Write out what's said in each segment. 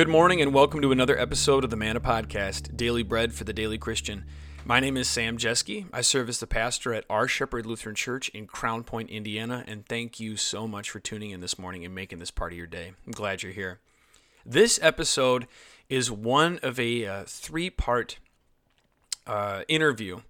Good morning and welcome to another episode of the Manna Podcast, Daily Bread for the Daily Christian. My name is Sam Jeske. I serve as the pastor at Our Shepherd Lutheran Church in Crown Point, Indiana, and thank you so much for tuning in this morning and making this part of your day. I'm glad you're here. This episode is one of a uh, three part uh, interview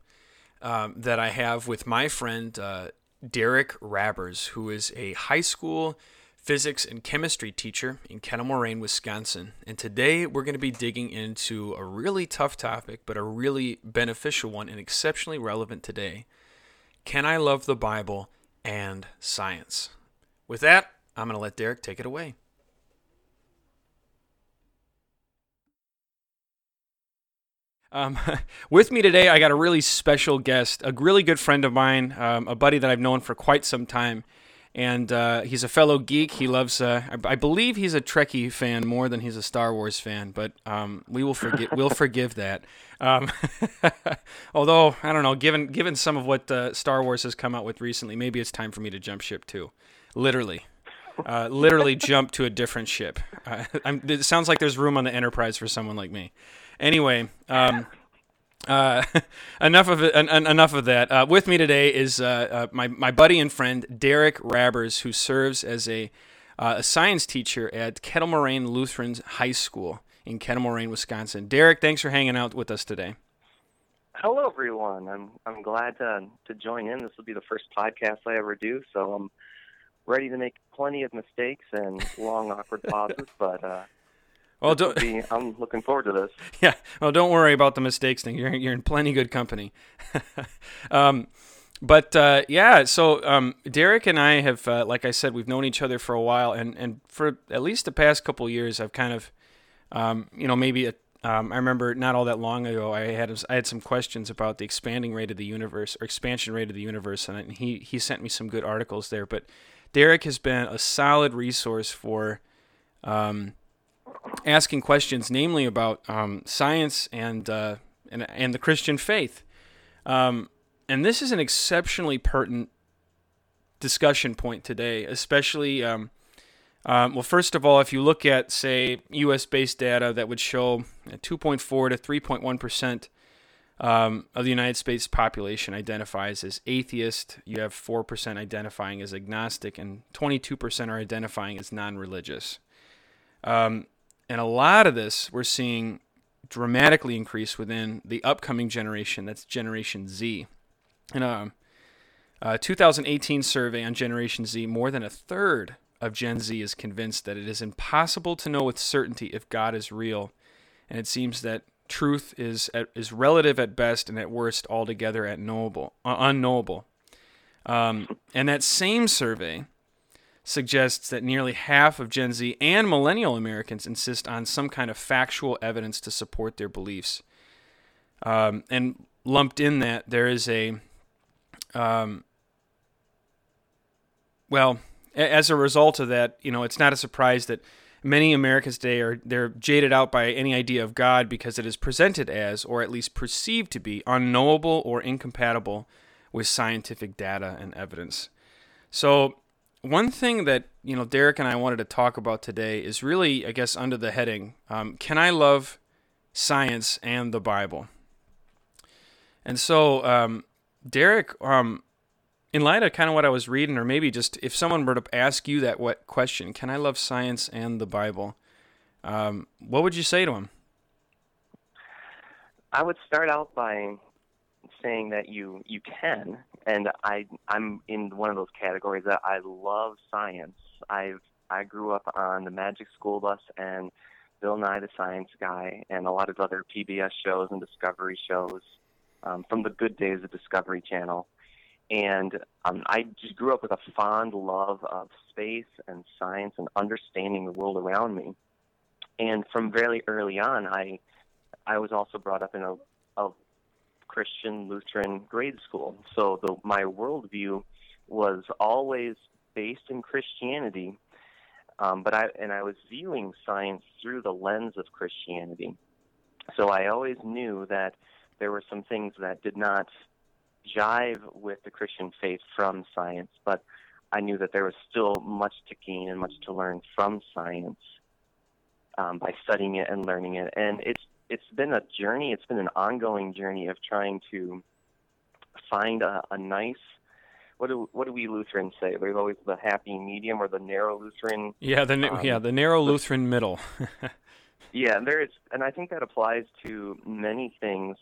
um, that I have with my friend uh, Derek Rabbers, who is a high school physics and chemistry teacher in Kettle Moraine, Wisconsin. And today we're going to be digging into a really tough topic, but a really beneficial one and exceptionally relevant today. Can I love the Bible and science? With that, I'm going to let Derek take it away. Um, with me today, I got a really special guest, a really good friend of mine, um, a buddy that I've known for quite some time and uh, he's a fellow geek. He loves. Uh, I, I, believe he's a Trekkie fan more than he's a Star Wars fan, but um, we will forgive. we'll forgive that. Um, although I don't know, given given some of what uh, Star Wars has come out with recently, maybe it's time for me to jump ship too. Literally, uh, literally jump to a different ship. Uh, it sounds like there's room on the Enterprise for someone like me. Anyway. Um, uh, enough of it. En- enough of that. Uh, with me today is uh, uh, my my buddy and friend Derek Rabbers, who serves as a uh, a science teacher at Kettle Moraine Lutheran High School in Kettle Moraine, Wisconsin. Derek, thanks for hanging out with us today. Hello, everyone. I'm I'm glad to to join in. This will be the first podcast I ever do, so I'm ready to make plenty of mistakes and long awkward pauses, but uh, well, don't, be, I'm looking forward to this. Yeah. Well, don't worry about the mistakes thing. You're you're in plenty good company. um, but uh, yeah, so um, Derek and I have, uh, like I said, we've known each other for a while, and and for at least the past couple years, I've kind of, um, you know, maybe a, um, I remember not all that long ago, I had I had some questions about the expanding rate of the universe or expansion rate of the universe, and he he sent me some good articles there. But Derek has been a solid resource for. Um, asking questions, namely about um, science and, uh, and and the Christian faith. Um, and this is an exceptionally pertinent discussion point today, especially. Um, um well, first of all, if you look at, say, U.S. based data that would show 2.4 to 3.1 percent um, of the United States population identifies as atheist. You have 4% identifying as agnostic, and 22% are identifying as non religious. Um, and a lot of this we're seeing dramatically increase within the upcoming generation. That's Generation Z. In a, a 2018 survey on Generation Z, more than a third of Gen Z is convinced that it is impossible to know with certainty if God is real. And it seems that truth is at, is relative at best and at worst altogether at knowable, uh, unknowable. Um, and that same survey suggests that nearly half of Gen Z and millennial Americans insist on some kind of factual evidence to support their beliefs. Um, and lumped in that, there is a, um, well, as a result of that, you know, it's not a surprise that many Americans today are they're jaded out by any idea of God because it is presented as, or at least perceived to be, unknowable or incompatible with scientific data and evidence. So one thing that you know Derek and I wanted to talk about today is really, I guess, under the heading um, "Can I love science and the Bible?" And so, um, Derek, um, in light of kind of what I was reading, or maybe just if someone were to ask you that what question, "Can I love science and the Bible?" Um, what would you say to him? I would start out by saying that you you can and I I'm in one of those categories that I love science. I've I grew up on the Magic School Bus and Bill Nye the Science Guy and a lot of other PBS shows and Discovery shows um, from the good days of Discovery Channel. And um, I just grew up with a fond love of space and science and understanding the world around me. And from very early on, I I was also brought up in a, a Christian Lutheran grade school. So the, my worldview was always based in Christianity, um, but I and I was viewing science through the lens of Christianity. So I always knew that there were some things that did not jive with the Christian faith from science, but I knew that there was still much to gain and much to learn from science. um, by studying it and learning it. And it's it's been a journey. It's been an ongoing journey of trying to find a, a nice what do what do we Lutherans say? There's always the happy medium or the narrow Lutheran. Yeah, the um, yeah the narrow Lutheran middle. yeah, there is, and I think that applies to many things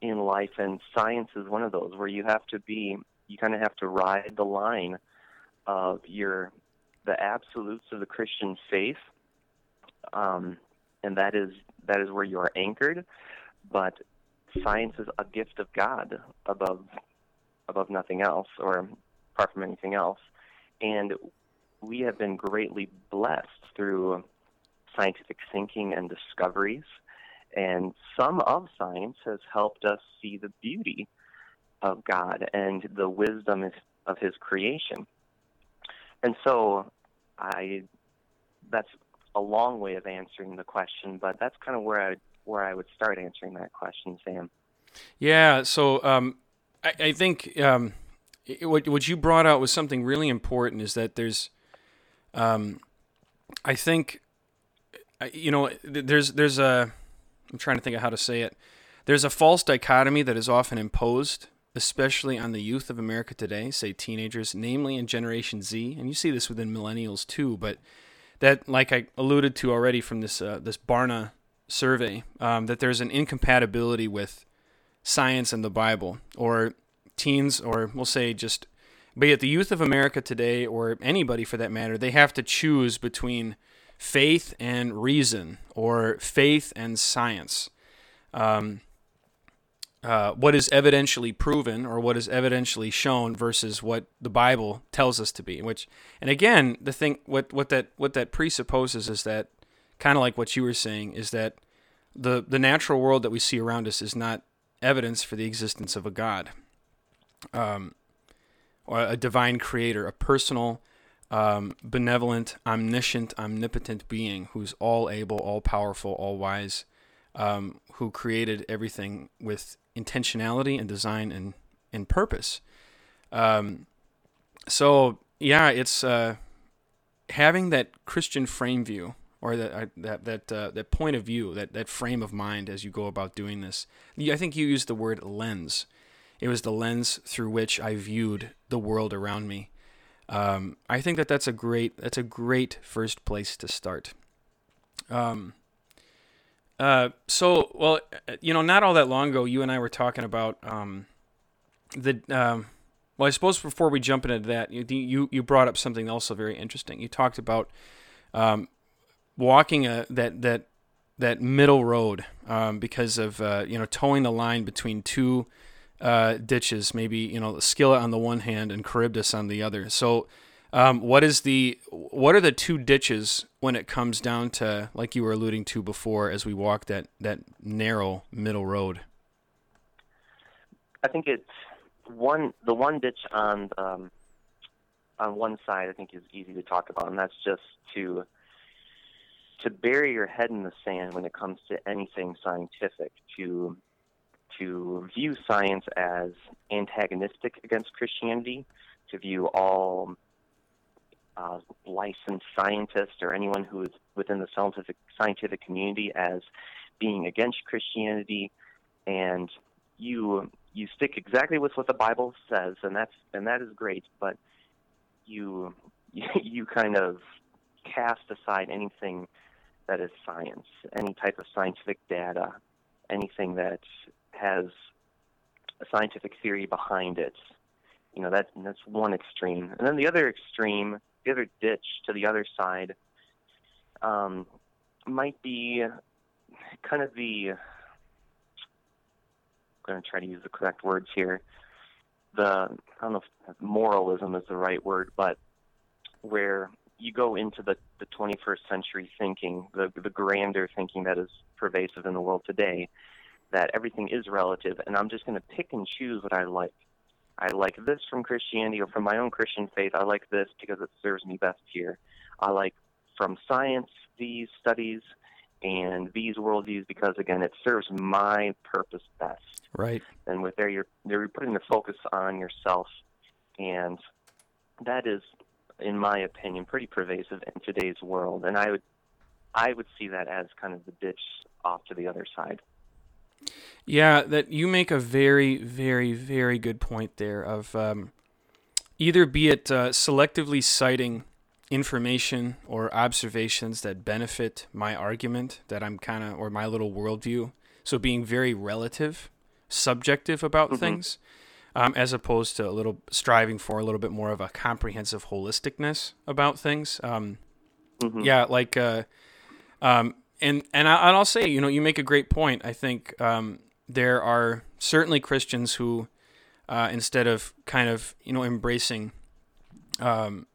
in life, and science is one of those where you have to be, you kind of have to ride the line of your the absolutes of the Christian faith, um, and that is that is where you are anchored. But science is a gift of God above above nothing else or apart from anything else. And we have been greatly blessed through scientific thinking and discoveries. And some of science has helped us see the beauty of God and the wisdom of His creation. And so, I that's a long way of answering the question, but that's kind of where I where I would start answering that question, Sam. Yeah. So um, I, I think um, what what you brought out was something really important. Is that there's, um, I think, you know, there's there's a, I'm trying to think of how to say it. There's a false dichotomy that is often imposed, especially on the youth of America today, say teenagers, namely in Generation Z, and you see this within millennials too. But that, like I alluded to already from this uh, this Barna survey, um, that there's an incompatibility with science and the Bible, or teens, or we'll say just, but yet the youth of America today, or anybody for that matter, they have to choose between faith and reason, or faith and science. Um, uh, what is evidentially proven or what is evidentially shown versus what the Bible tells us to be. Which, and again, the thing what what that what that presupposes is that kind of like what you were saying is that the the natural world that we see around us is not evidence for the existence of a God, um, or a divine creator, a personal, um, benevolent, omniscient, omnipotent being who's all able, all powerful, all wise, um, who created everything with intentionality and design and, and purpose. Um, so, yeah, it's uh, having that Christian frame view or that uh, that that uh, that point of view, that that frame of mind as you go about doing this. I think you used the word lens. It was the lens through which I viewed the world around me. Um, I think that that's a great that's a great first place to start. Um, uh, so well, you know, not all that long ago, you and I were talking about um, the. Um, well, I suppose before we jump into that, you you you brought up something also very interesting. You talked about um, walking a that that that middle road um, because of uh, you know towing the line between two uh, ditches, maybe you know Scylla on the one hand and Charybdis on the other. So, um, what is the what are the two ditches when it comes down to like you were alluding to before as we walk that that narrow middle road? I think it's one the one ditch on um, on one side. I think is easy to talk about, and that's just to to bury your head in the sand when it comes to anything scientific, to to view science as antagonistic against Christianity, to view all uh, licensed scientist or anyone who is within the scientific scientific community as being against Christianity, and you you stick exactly with what the Bible says, and that's and that is great. But you you kind of cast aside anything that is science, any type of scientific data, anything that has a scientific theory behind it. You know, that, that's one extreme. And then the other extreme, the other ditch to the other side, um, might be kind of the. I'm going to try to use the correct words here. The I don't know if moralism is the right word, but where you go into the, the 21st century thinking, the, the grander thinking that is pervasive in the world today, that everything is relative, and I'm just going to pick and choose what I like. I like this from Christianity or from my own Christian faith. I like this because it serves me best here. I like from science these studies and these worldviews because again it serves my purpose best. Right. And with there you're you're putting the focus on yourself and that is in my opinion, pretty pervasive in today's world. And I would I would see that as kind of the ditch off to the other side. Yeah, that you make a very, very, very good point there. Of um, either be it uh, selectively citing information or observations that benefit my argument that I'm kind of or my little worldview. So being very relative, subjective about mm-hmm. things, um, as opposed to a little striving for a little bit more of a comprehensive holisticness about things. Um, mm-hmm. Yeah, like, uh, um, and and I, will say, you know, you make a great point. I think um, there are certainly Christians who, uh, instead of kind of you know embracing, um,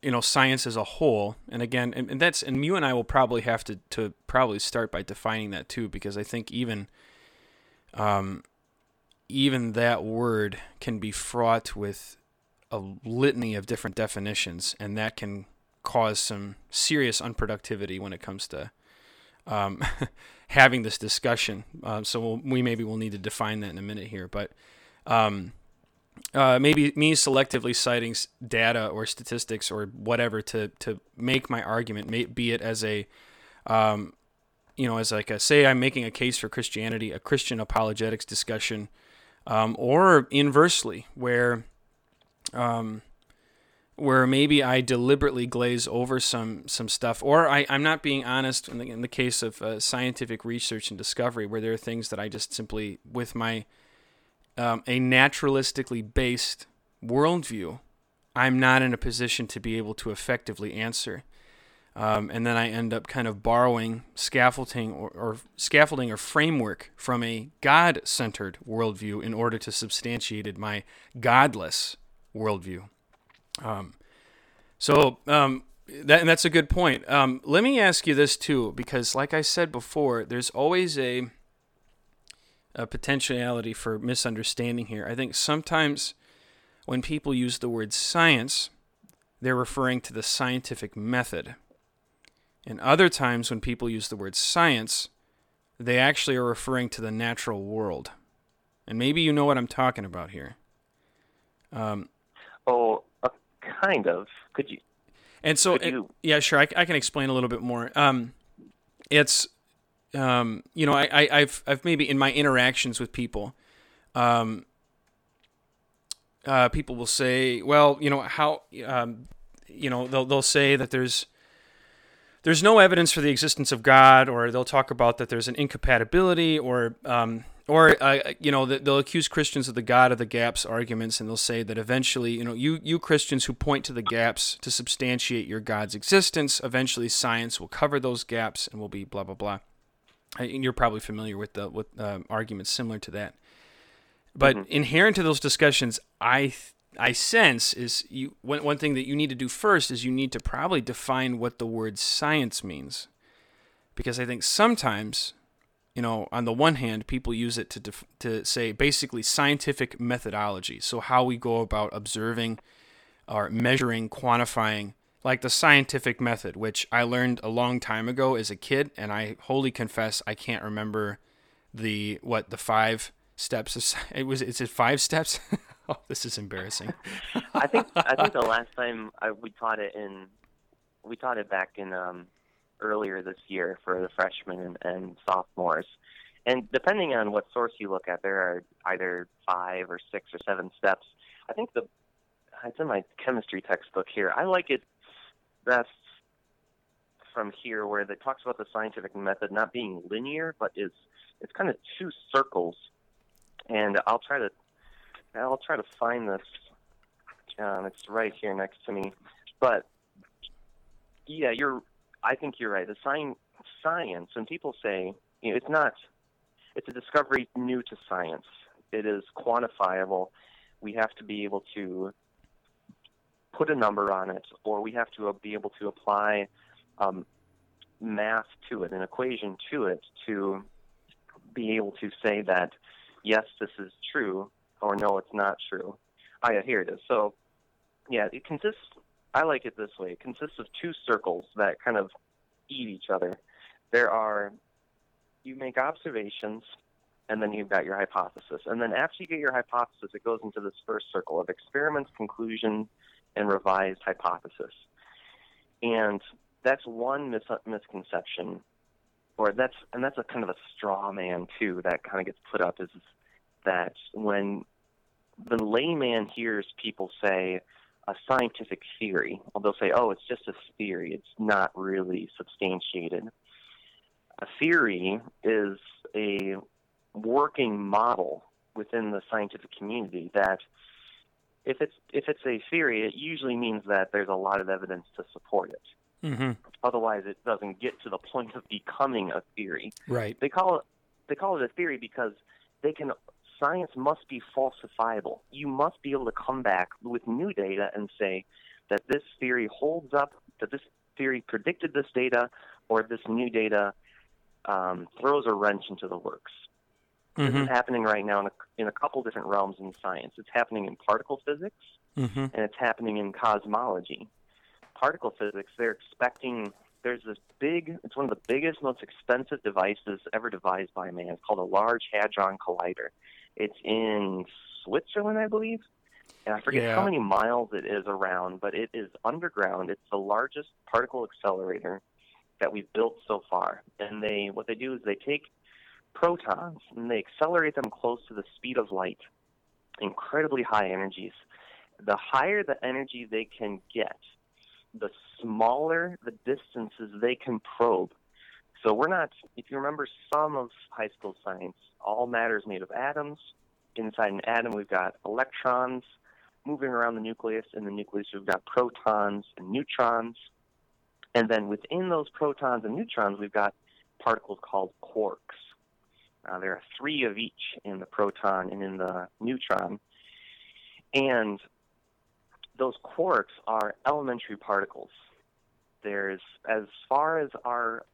you know, science as a whole, and again, and, and that's and you and I will probably have to to probably start by defining that too, because I think even, um, even that word can be fraught with a litany of different definitions, and that can cause some serious unproductivity when it comes to um, having this discussion. Um, so we'll, we maybe will need to define that in a minute here, but um, uh, maybe me selectively citing data or statistics or whatever to to make my argument, may, be it as a um, you know, as like a say I'm making a case for Christianity, a Christian apologetics discussion, um, or inversely, where um, where maybe I deliberately glaze over some some stuff, or I, I'm not being honest in the, in the case of uh, scientific research and discovery, where there are things that I just simply, with my um, a naturalistically based worldview, I'm not in a position to be able to effectively answer. Um, and then I end up kind of borrowing scaffolding or, or scaffolding or framework from a God-centered worldview in order to substantiate my godless worldview. Um, so um, that, and that's a good point. Um, let me ask you this too, because like I said before, there's always a, a potentiality for misunderstanding here. I think sometimes when people use the word science, they're referring to the scientific method. And other times when people use the word science, they actually are referring to the natural world. And maybe you know what I'm talking about here. Um, oh, kind of. Could you? And so, it, yeah, sure. I, I, can explain a little bit more. Um, it's, um, you know, I, I, have I've maybe in my interactions with people, um, uh, people will say, well, you know, how, um, you know, they'll they'll say that there's there's no evidence for the existence of God, or they'll talk about that there's an incompatibility, or um, or uh, you know they'll accuse Christians of the God of the gaps arguments, and they'll say that eventually, you know, you you Christians who point to the gaps to substantiate your God's existence, eventually science will cover those gaps and will be blah blah blah. And you're probably familiar with the with uh, arguments similar to that. But mm-hmm. inherent to those discussions, I I sense is you one one thing that you need to do first is you need to probably define what the word science means, because I think sometimes you know, on the one hand, people use it to def- to say basically scientific methodology. So how we go about observing or measuring, quantifying, like the scientific method, which I learned a long time ago as a kid, and I wholly confess I can't remember the what the five steps. Is, it was it's it five steps. oh, this is embarrassing. I think I think the last time I, we taught it in we taught it back in um, earlier this year for the freshmen and, and sophomores. And depending on what source you look at, there are either five or six or seven steps. I think the it's in my chemistry textbook here. I like it best from here where it talks about the scientific method not being linear, but is it's kind of two circles. And I'll try to I'll try to find this. Um, it's right here next to me. But yeah, you're I think you're right. The science, science, people say you know, it's not, it's a discovery new to science. It is quantifiable. We have to be able to put a number on it, or we have to be able to apply um, math to it, an equation to it, to be able to say that yes, this is true, or no, it's not true. Oh yeah, here it is. So yeah, it consists I like it this way. It consists of two circles that kind of eat each other. There are, you make observations, and then you've got your hypothesis. And then after you get your hypothesis, it goes into this first circle of experiments, conclusion, and revised hypothesis. And that's one mis- misconception, or that's and that's a kind of a straw man too that kind of gets put up is that when the layman hears people say a scientific theory, well, they'll say, "Oh, it's just a theory. It's not really substantiated." A theory is a working model within the scientific community that if it's if it's a theory, it usually means that there's a lot of evidence to support it. Mm-hmm. Otherwise, it doesn't get to the point of becoming a theory. Right. They call it they call it a theory because they can science must be falsifiable. You must be able to come back with new data and say that this theory holds up, that this theory predicted this data, or this new data um, throws a wrench into the works. This Mm-hmm. is happening right now in a, in a couple different realms in science. It's happening in particle physics Mm-hmm. and it's happening in cosmology. Particle physics, they're expecting there's this big it's one of the biggest, most expensive devices ever devised by man. It's called a Large Hadron Collider. It's in Switzerland, I believe. And I forget Yeah. how many miles it is around, but it is underground. It's the largest particle accelerator that we've built so far. And they what they do is they take protons and they accelerate them close to the speed of light, incredibly high energies. The higher the energy they can get, the smaller the distances they can probe. So we're not, if you remember some of high school science, all matter is made of atoms. Inside an atom, we've got electrons moving around the nucleus. In the nucleus, we've got protons and neutrons. And then within those protons and neutrons, we've got particles called quarks. Uh, there are three of each in the proton and in the neutron. And those quarks are elementary particles. There's, as far as our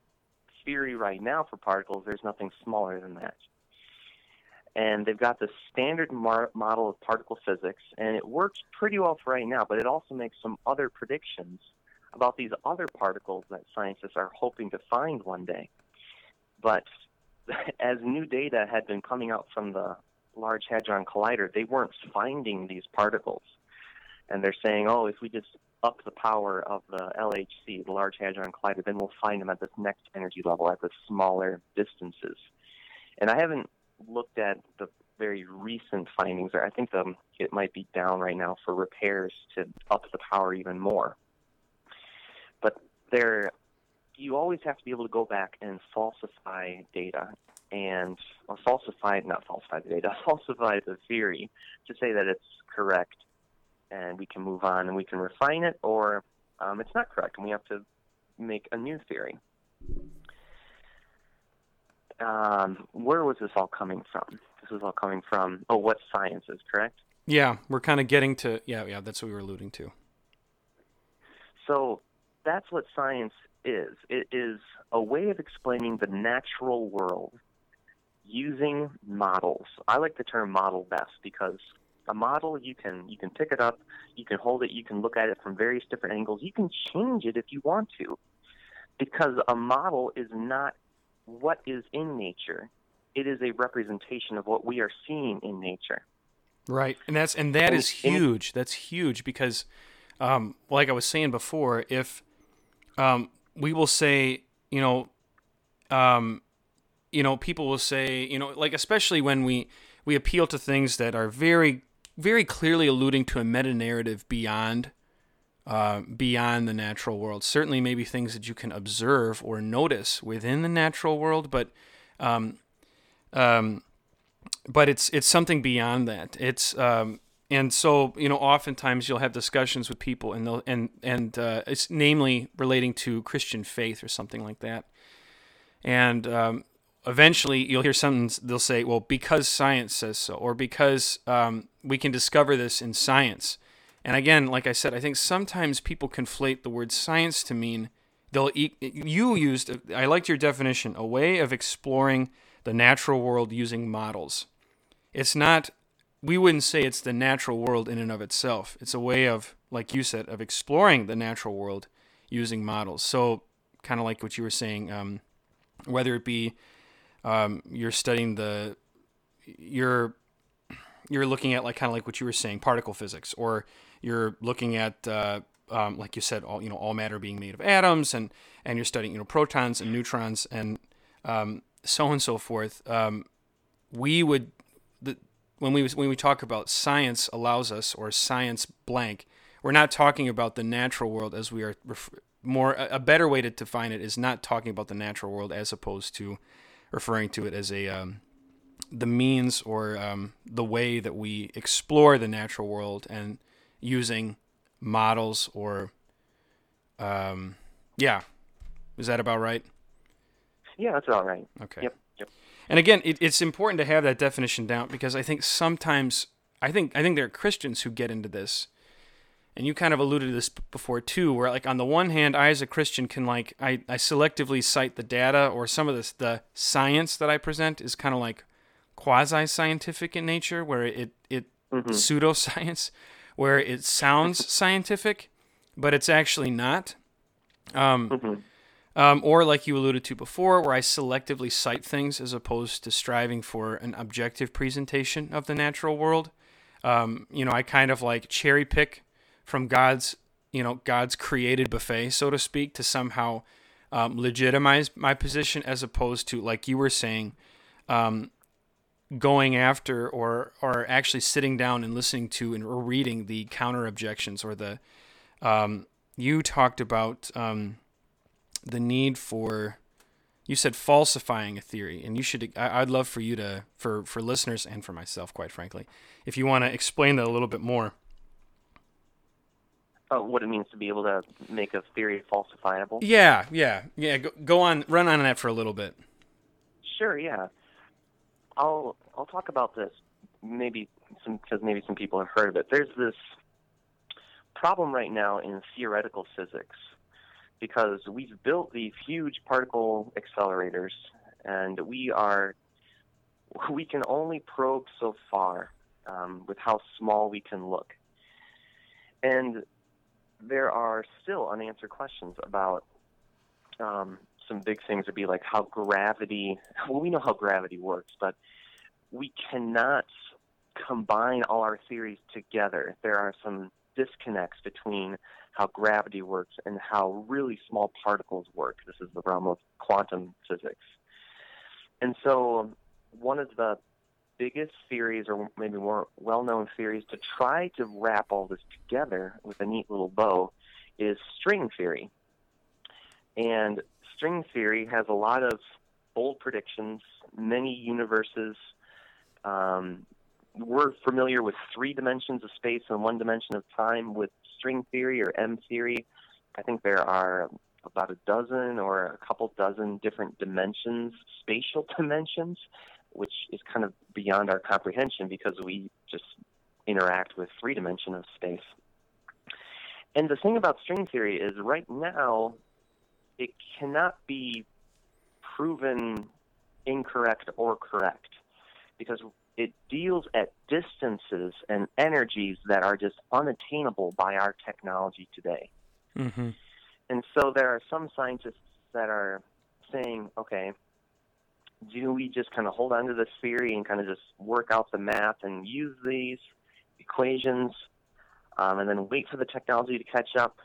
theory right now for particles, there's nothing smaller than that. And they've got the standard mar- model of particle physics, and it works pretty well for right now, but it also makes some other predictions about these other particles that scientists are hoping to find one day. But as new data had been coming out from the Large Hadron Collider, they weren't finding these particles. And they're saying, oh, if we just up the power of the LHC, the Large Hadron Collider, then we'll find them at this next energy level at the smaller distances. And I haven't looked at the very recent findings. there. I think the, it might be down right now for repairs to up the power even more. But there, you always have to be able to go back and falsify data and falsify not falsify the data, falsify the theory to say that it's correct and we can move on and we can refine it, or um, it's not correct and we have to make a new theory. Um, where was this all coming from? This was all coming from oh, what science is correct? Yeah, we're kind of getting to yeah, yeah. That's what we were alluding to. So that's what science is. It is a way of explaining the natural world using models. I like the term model best because a model you can you can pick it up, you can hold it, you can look at it from various different angles. You can change it if you want to. Because a model is not what is in nature. It is a representation of what we are seeing in nature. Right, and that's and that And- is and- huge. That's huge because, um, like I was saying before, if um, we will say, you know, um, you know, people will say, you know, like especially when we we appeal to things that are very, very clearly alluding to a meta narrative beyond, uh, beyond the natural world. Certainly, maybe things that you can observe or notice within the natural world, but, um, um, but it's it's something beyond that. It's um, and so you know, oftentimes you'll have discussions with people, and they'll and and uh, it's namely relating to Christian faith or something like that, and um, eventually you'll hear something they'll say, well, because science says so, or because um, we can discover this in science. And again, like I said, I think sometimes people conflate the word science to mean they'll e- you used I liked your definition, a way of exploring the natural world using models. It's not we wouldn't say it's the natural world in and of itself. It's a way of like you said of exploring the natural world using models. So kind of like what you were saying um, whether it be um, you're studying the you're you're looking at like kind of like what you were saying particle physics or you're looking at uh, um, like you said, all you know, all matter being made of atoms, and and you're studying you know protons and neutrons and um, so on and so forth. Um, we would the when we when we talk about science allows us or science blank, we're not talking about the natural world as we are ref- more a, a better way to define it is not talking about the natural world as opposed to referring to it as a um, the means or um, the way that we explore the natural world and using models or um, yeah is that about right Yeah, that's about right. okay Yep. Yep. and again it, it's important to have that definition down because i think sometimes i think i think there are christians who get into this and you kind of alluded to this before too where like on the one hand i as a christian can like i, I selectively cite the data or some of this the science that i present is kind of like quasi scientific in nature where it it Mhm. pseudoscience where it sounds scientific but it's actually not um, Mhm. um, or like you alluded to before, where I selectively cite things as opposed to striving for an objective presentation of the natural world. Um, you know, I kind of like cherry pick from God's, you know, God's created buffet, so to speak, to somehow um, legitimize my position, as opposed to like you were saying, um, going after or or actually sitting down and listening to and reading the counter objections or the um, you talked about um, the need for you said falsifying a theory and you should I, i'd love for you to for for listeners and for myself quite frankly if you want to explain that a little bit more Uh, what it means to be able to make a theory falsifiable. yeah yeah yeah go, go on run on that for a little bit Sure, yeah. I'll I'll talk about this maybe some because maybe some people have heard of it. There's this problem right now in theoretical physics because we've built these huge particle accelerators and we are we can only probe so far um, with how small we can look. And there are still unanswered questions about um, some big things would be like how gravity well we know how gravity works but we cannot combine all our theories together. There are some disconnects between how gravity works and how really small particles work. This is the realm of quantum physics. And so one of the biggest theories or maybe more well-known theories to try to wrap all this together with a neat little bow is string theory and string theory has a lot of bold predictions, many universes. Um, we're familiar with three dimensions of space and one dimension of time with string theory or M theory. I think there are about a dozen or a couple dozen different dimensions, spatial dimensions, which is kind of beyond our comprehension because we just interact with three dimension of space. And the thing about string theory is right now it cannot be proven incorrect or correct because it deals at distances and energies that are just unattainable by our technology today. mm-hmm. And so there are some scientists that are saying, okay, do we just kind of hold on to this theory and kind of just work out the math and use these equations um, and then wait for the technology to catch up?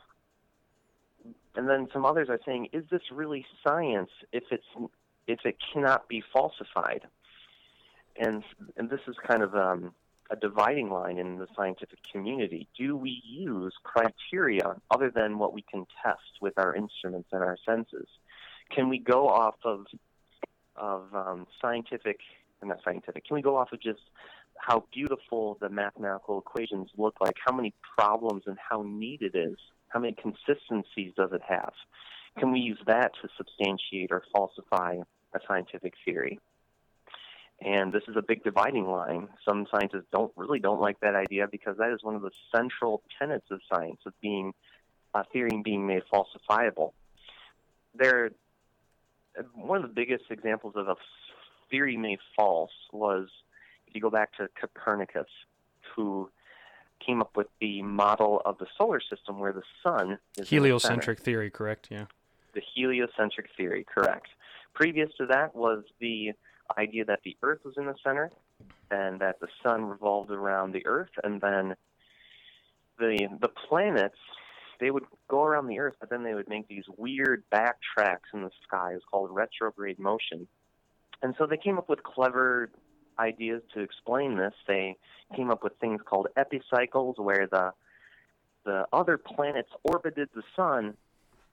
And then some others are saying, is this really science if it's if it cannot be falsified? And and this is kind of um, a dividing line in the scientific community. Do we use criteria other than what we can test with our instruments and our senses? Can we go off of of um, scientific, and not scientific? Can we go off of just how beautiful the mathematical equations look like? How many problems and how neat it is? How many consistencies does it have? Can we use that to substantiate or falsify a scientific theory? And this is a big dividing line. Some scientists don't really don't like that idea because that is one of the central tenets of science of being a theory being made falsifiable. There, one of the biggest examples of a theory made false was if you go back to Copernicus, who came up with the model of the solar system where the sun is in the heliocentric theory correct? Yeah. The heliocentric theory, correct. Previous to that was the idea that the Earth was in the center and that the sun revolved around the Earth, and then the the planets they would go around the Earth, but then they would make these weird backtracks in the sky. It was called retrograde motion. And so they came up with clever ideas to explain this. They came up with things called epicycles, where the the other planets orbited the sun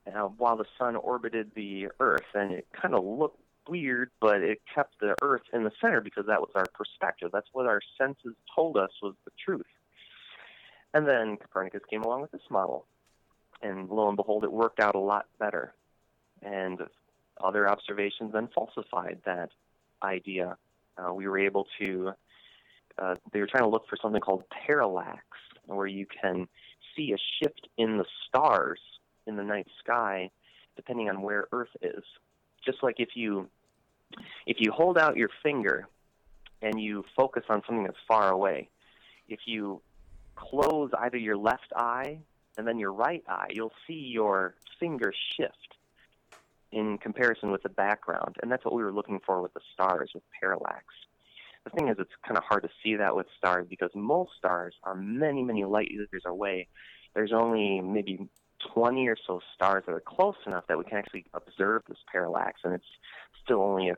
uh, while the sun orbited the Earth, and it kind of looked weird, but it kept the Earth in the center because that was our perspective. That's what our senses told us was the truth. And then Copernicus came along with this model, and lo and behold, it worked out a lot better. And other observations then falsified that idea. Uh, we were able to, uh, they were trying to look for something called parallax, where you can see a shift in the stars in the night sky depending on where Earth is. Just like if you if you hold out your finger and you focus on something that's far away, if you close either your left eye and then your right eye, you'll see your finger shift in comparison with the background. And that's what we were looking for with the stars, with parallax. The thing is, it's kind of hard to see that with stars because most stars are many, many light years away. There's only maybe 20 or so stars that are close enough that we can actually observe this parallax, and it's still only a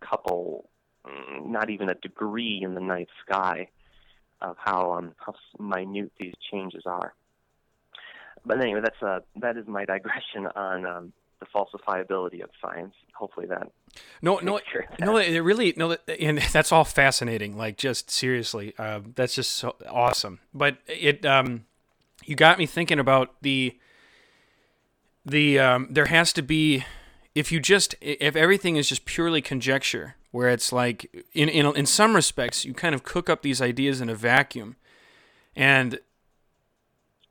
couple, mm, not even a degree in the night sky of how um, how minute these changes are. But anyway, that's uh, that is my digression on um, the falsifiability of science. Hopefully that. No, no, sure that. no. It really no, and that's all fascinating. Like just seriously, uh, that's just so awesome. But it, um, you got me thinking about the the um, there has to be if you just if everything is just purely conjecture where it's like in in in some respects you kind of cook up these ideas in a vacuum and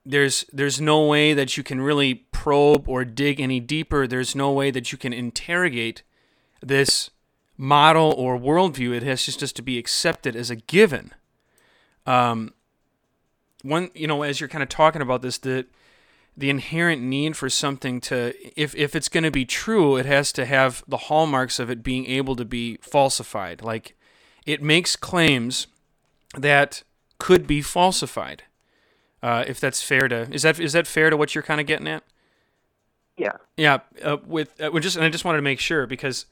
there's there's no way that you can really probe or dig any deeper. There's no way that you can interrogate this model or worldview. It has just, just to be accepted as a given. Um one you know as you're kind of talking about this that the inherent need for something to if if it's going to be true it has to have the hallmarks of it being able to be falsified. Like it makes claims that could be falsified uh, if that's fair to is that is that fair to what you're kind of getting at? Yeah. Yeah uh, with uh, just and I just wanted to make sure because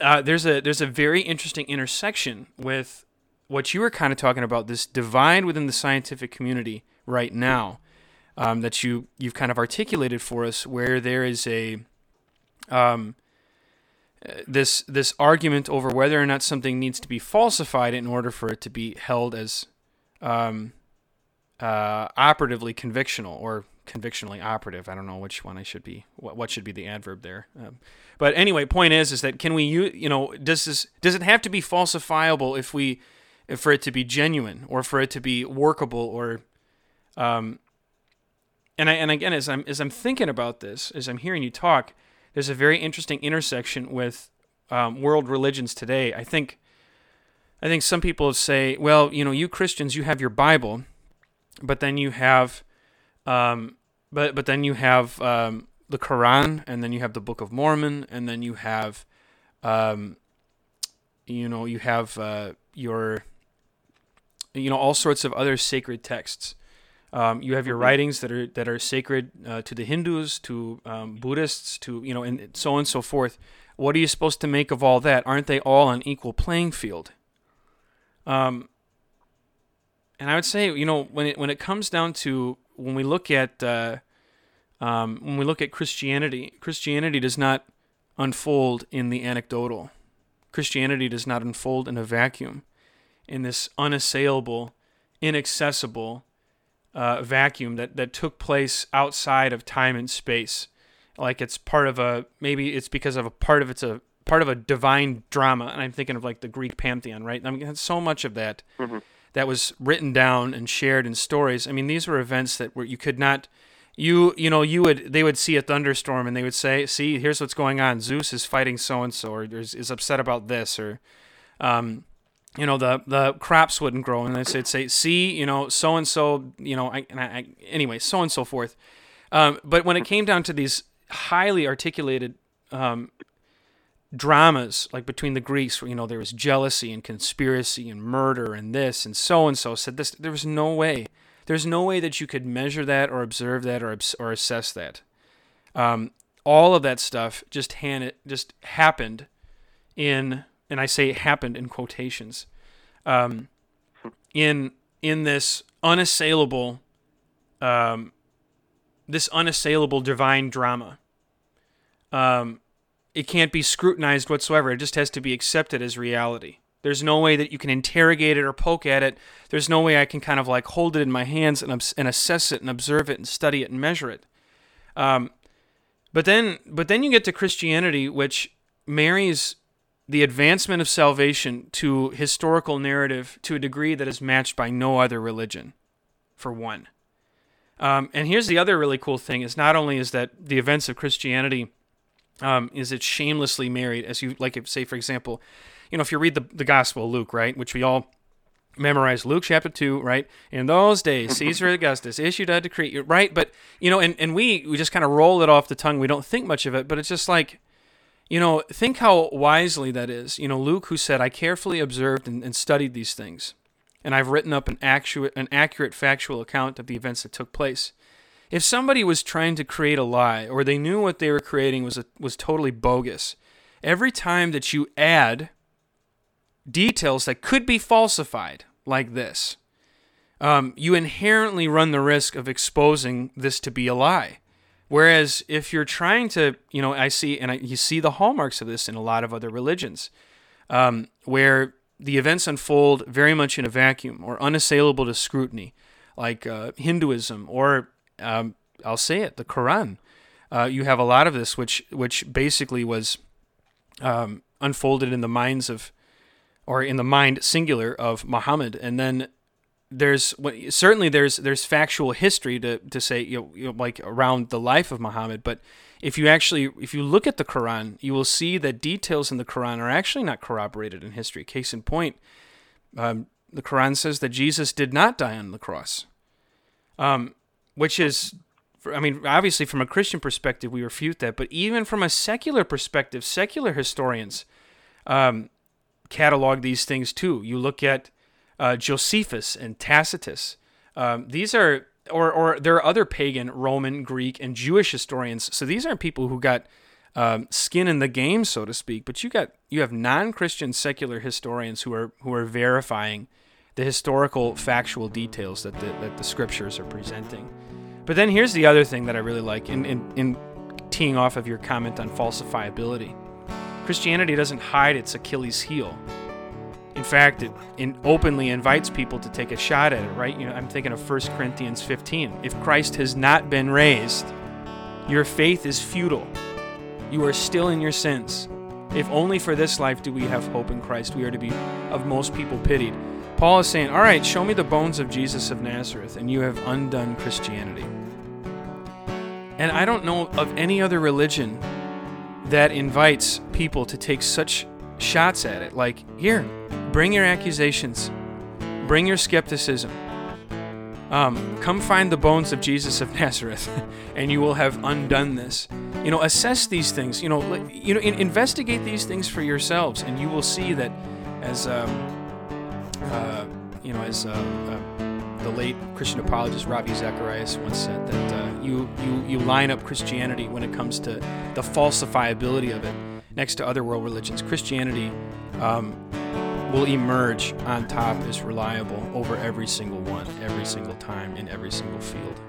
uh, there's a there's a very interesting intersection with what you were kind of talking about this divide within the scientific community right now um, that you you've kind of articulated for us, where there is a um, this this argument over whether or not something needs to be falsified in order for it to be held as um, uh, operatively convictional or convictionally operative. I don't know which one I should be. What, what should be the adverb there? Um, but anyway, point is, is that can we use? You know, does this does it have to be falsifiable if we, if for it to be genuine or for it to be workable or, um, and I and again as I'm as I'm thinking about this, as I'm hearing you talk, there's a very interesting intersection with um, world religions today. I think I think some people say, well, you know, you Christians, you have your Bible, but then you have, um, but but then you have um, the Quran, and then you have the Book of Mormon, and then you have, um, you know, you have uh, your, you know, all sorts of other sacred texts. Um, you have your mm-hmm. writings that are that are sacred uh, to the Hindus, to um, Buddhists, to you know, and so on and so forth. What are you supposed to make of all that? Aren't they all on equal playing field? Um, and I would say, you know, when it when it comes down to when we look at uh, um, when we look at Christianity, Christianity does not unfold in the anecdotal. Christianity does not unfold in a vacuum, in this unassailable, inaccessible uh, vacuum that, that took place outside of time and space. Like it's part of a maybe it's because of a part of it's a part of a divine drama, and I'm thinking of like the Greek pantheon, right? I mean, so much of that mm-hmm. That was written down and shared in stories. I mean, these were events that were you could not you you know you would they would see a thunderstorm and they would say see here's what's going on zeus is fighting so and so or is, is upset about this or um, you know the the crops wouldn't grow and they'd say see you know so and so you know I, and I, anyway so and so forth um, but when it came down to these highly articulated um, dramas like between the Greeks where you know there was jealousy and conspiracy and murder and this and so and so said this there was no way There's no way that you could measure that or observe that or or assess that. Um, all of that stuff just hand, just happened in, and I say happened in quotations, um, in in this unassailable, um, this unassailable divine drama. Um, it can't be scrutinized whatsoever. It just has to be accepted as reality. There's no way that you can interrogate it or poke at it. There's no way I can kind of like hold it in my hands and, and assess it and observe it and study it and measure it. Um, but then, but then you get to Christianity, which marries the advancement of salvation to historical narrative to a degree that is matched by no other religion, for one. Um, and here's the other really cool thing: is not only is that the events of Christianity um, is it shamelessly married, as you like, say for example, you know, if you read the the Gospel of Luke, right, which we all memorize Luke chapter 2, right? In those days, Caesar Augustus issued a decree, right? But, you know, and, and we, we just kind of roll it off the tongue. We don't think much of it, but it's just like, you know, think how wisely that is. You know, Luke, who said, I carefully observed and, and studied these things, and I've written up an, accurate, an accurate factual account of the events that took place. If somebody was trying to create a lie, or they knew what they were creating was, a, was totally bogus, every time that you add details that could be falsified, like this, um, you inherently run the risk of exposing this to be a lie. Whereas if you're trying to, you know, I see, and I, you see the hallmarks of this in a lot of other religions, um, where the events unfold very much in a vacuum or unassailable to scrutiny, like uh, Hinduism or um, I'll say it, the Quran. Uh, you have a lot of this, which which basically was um, unfolded in the minds of or in the mind singular of Muhammad, and then there's certainly there's there's factual history to, to say you know, you know, like around the life of Muhammad, but if you actually if you look at the Quran, you will see that details in the Quran are actually not corroborated in history. Case in point, um, the Quran says that Jesus did not die on the cross, um, which is I mean, obviously, from a Christian perspective, we refute that. But even from a secular perspective, secular historians um, catalog these things too. You look at uh, Josephus and Tacitus. Um, these are, or, or there are other pagan, Roman, Greek, and Jewish historians. So these aren't people who got um, skin in the game, so to speak. But you got you have non-Christian secular historians who are who are verifying the historical factual details that the, that the scriptures are presenting. But then here's the other thing that I really like in, in, in teeing off of your comment on falsifiability. Christianity doesn't hide its Achilles heel. In fact, it openly invites people to take a shot at it, right? You know, I'm thinking of 1 Corinthians 15. If Christ has not been raised, your faith is futile. You are still in your sins. If only for this life do we have hope in Christ, we are to be of most people pitied. Paul is saying, All right, show me the bones of Jesus of Nazareth, and you have undone Christianity. And I don't know of any other religion that invites people to take such shots at it. Like, here, bring your accusations, bring your skepticism. Um, come find the bones of Jesus of Nazareth, and you will have undone this. You know, assess these things. You know, you know, in, investigate these things for yourselves, and you will see that, as um, uh, you know, as uh, uh, the late Christian apologist Ravi Zacharias once said, that uh, you you you line up Christianity when it comes to the falsifiability of it next to other world religions. Christianity um, will emerge on top as reliable over every single one, every single time, in every single field.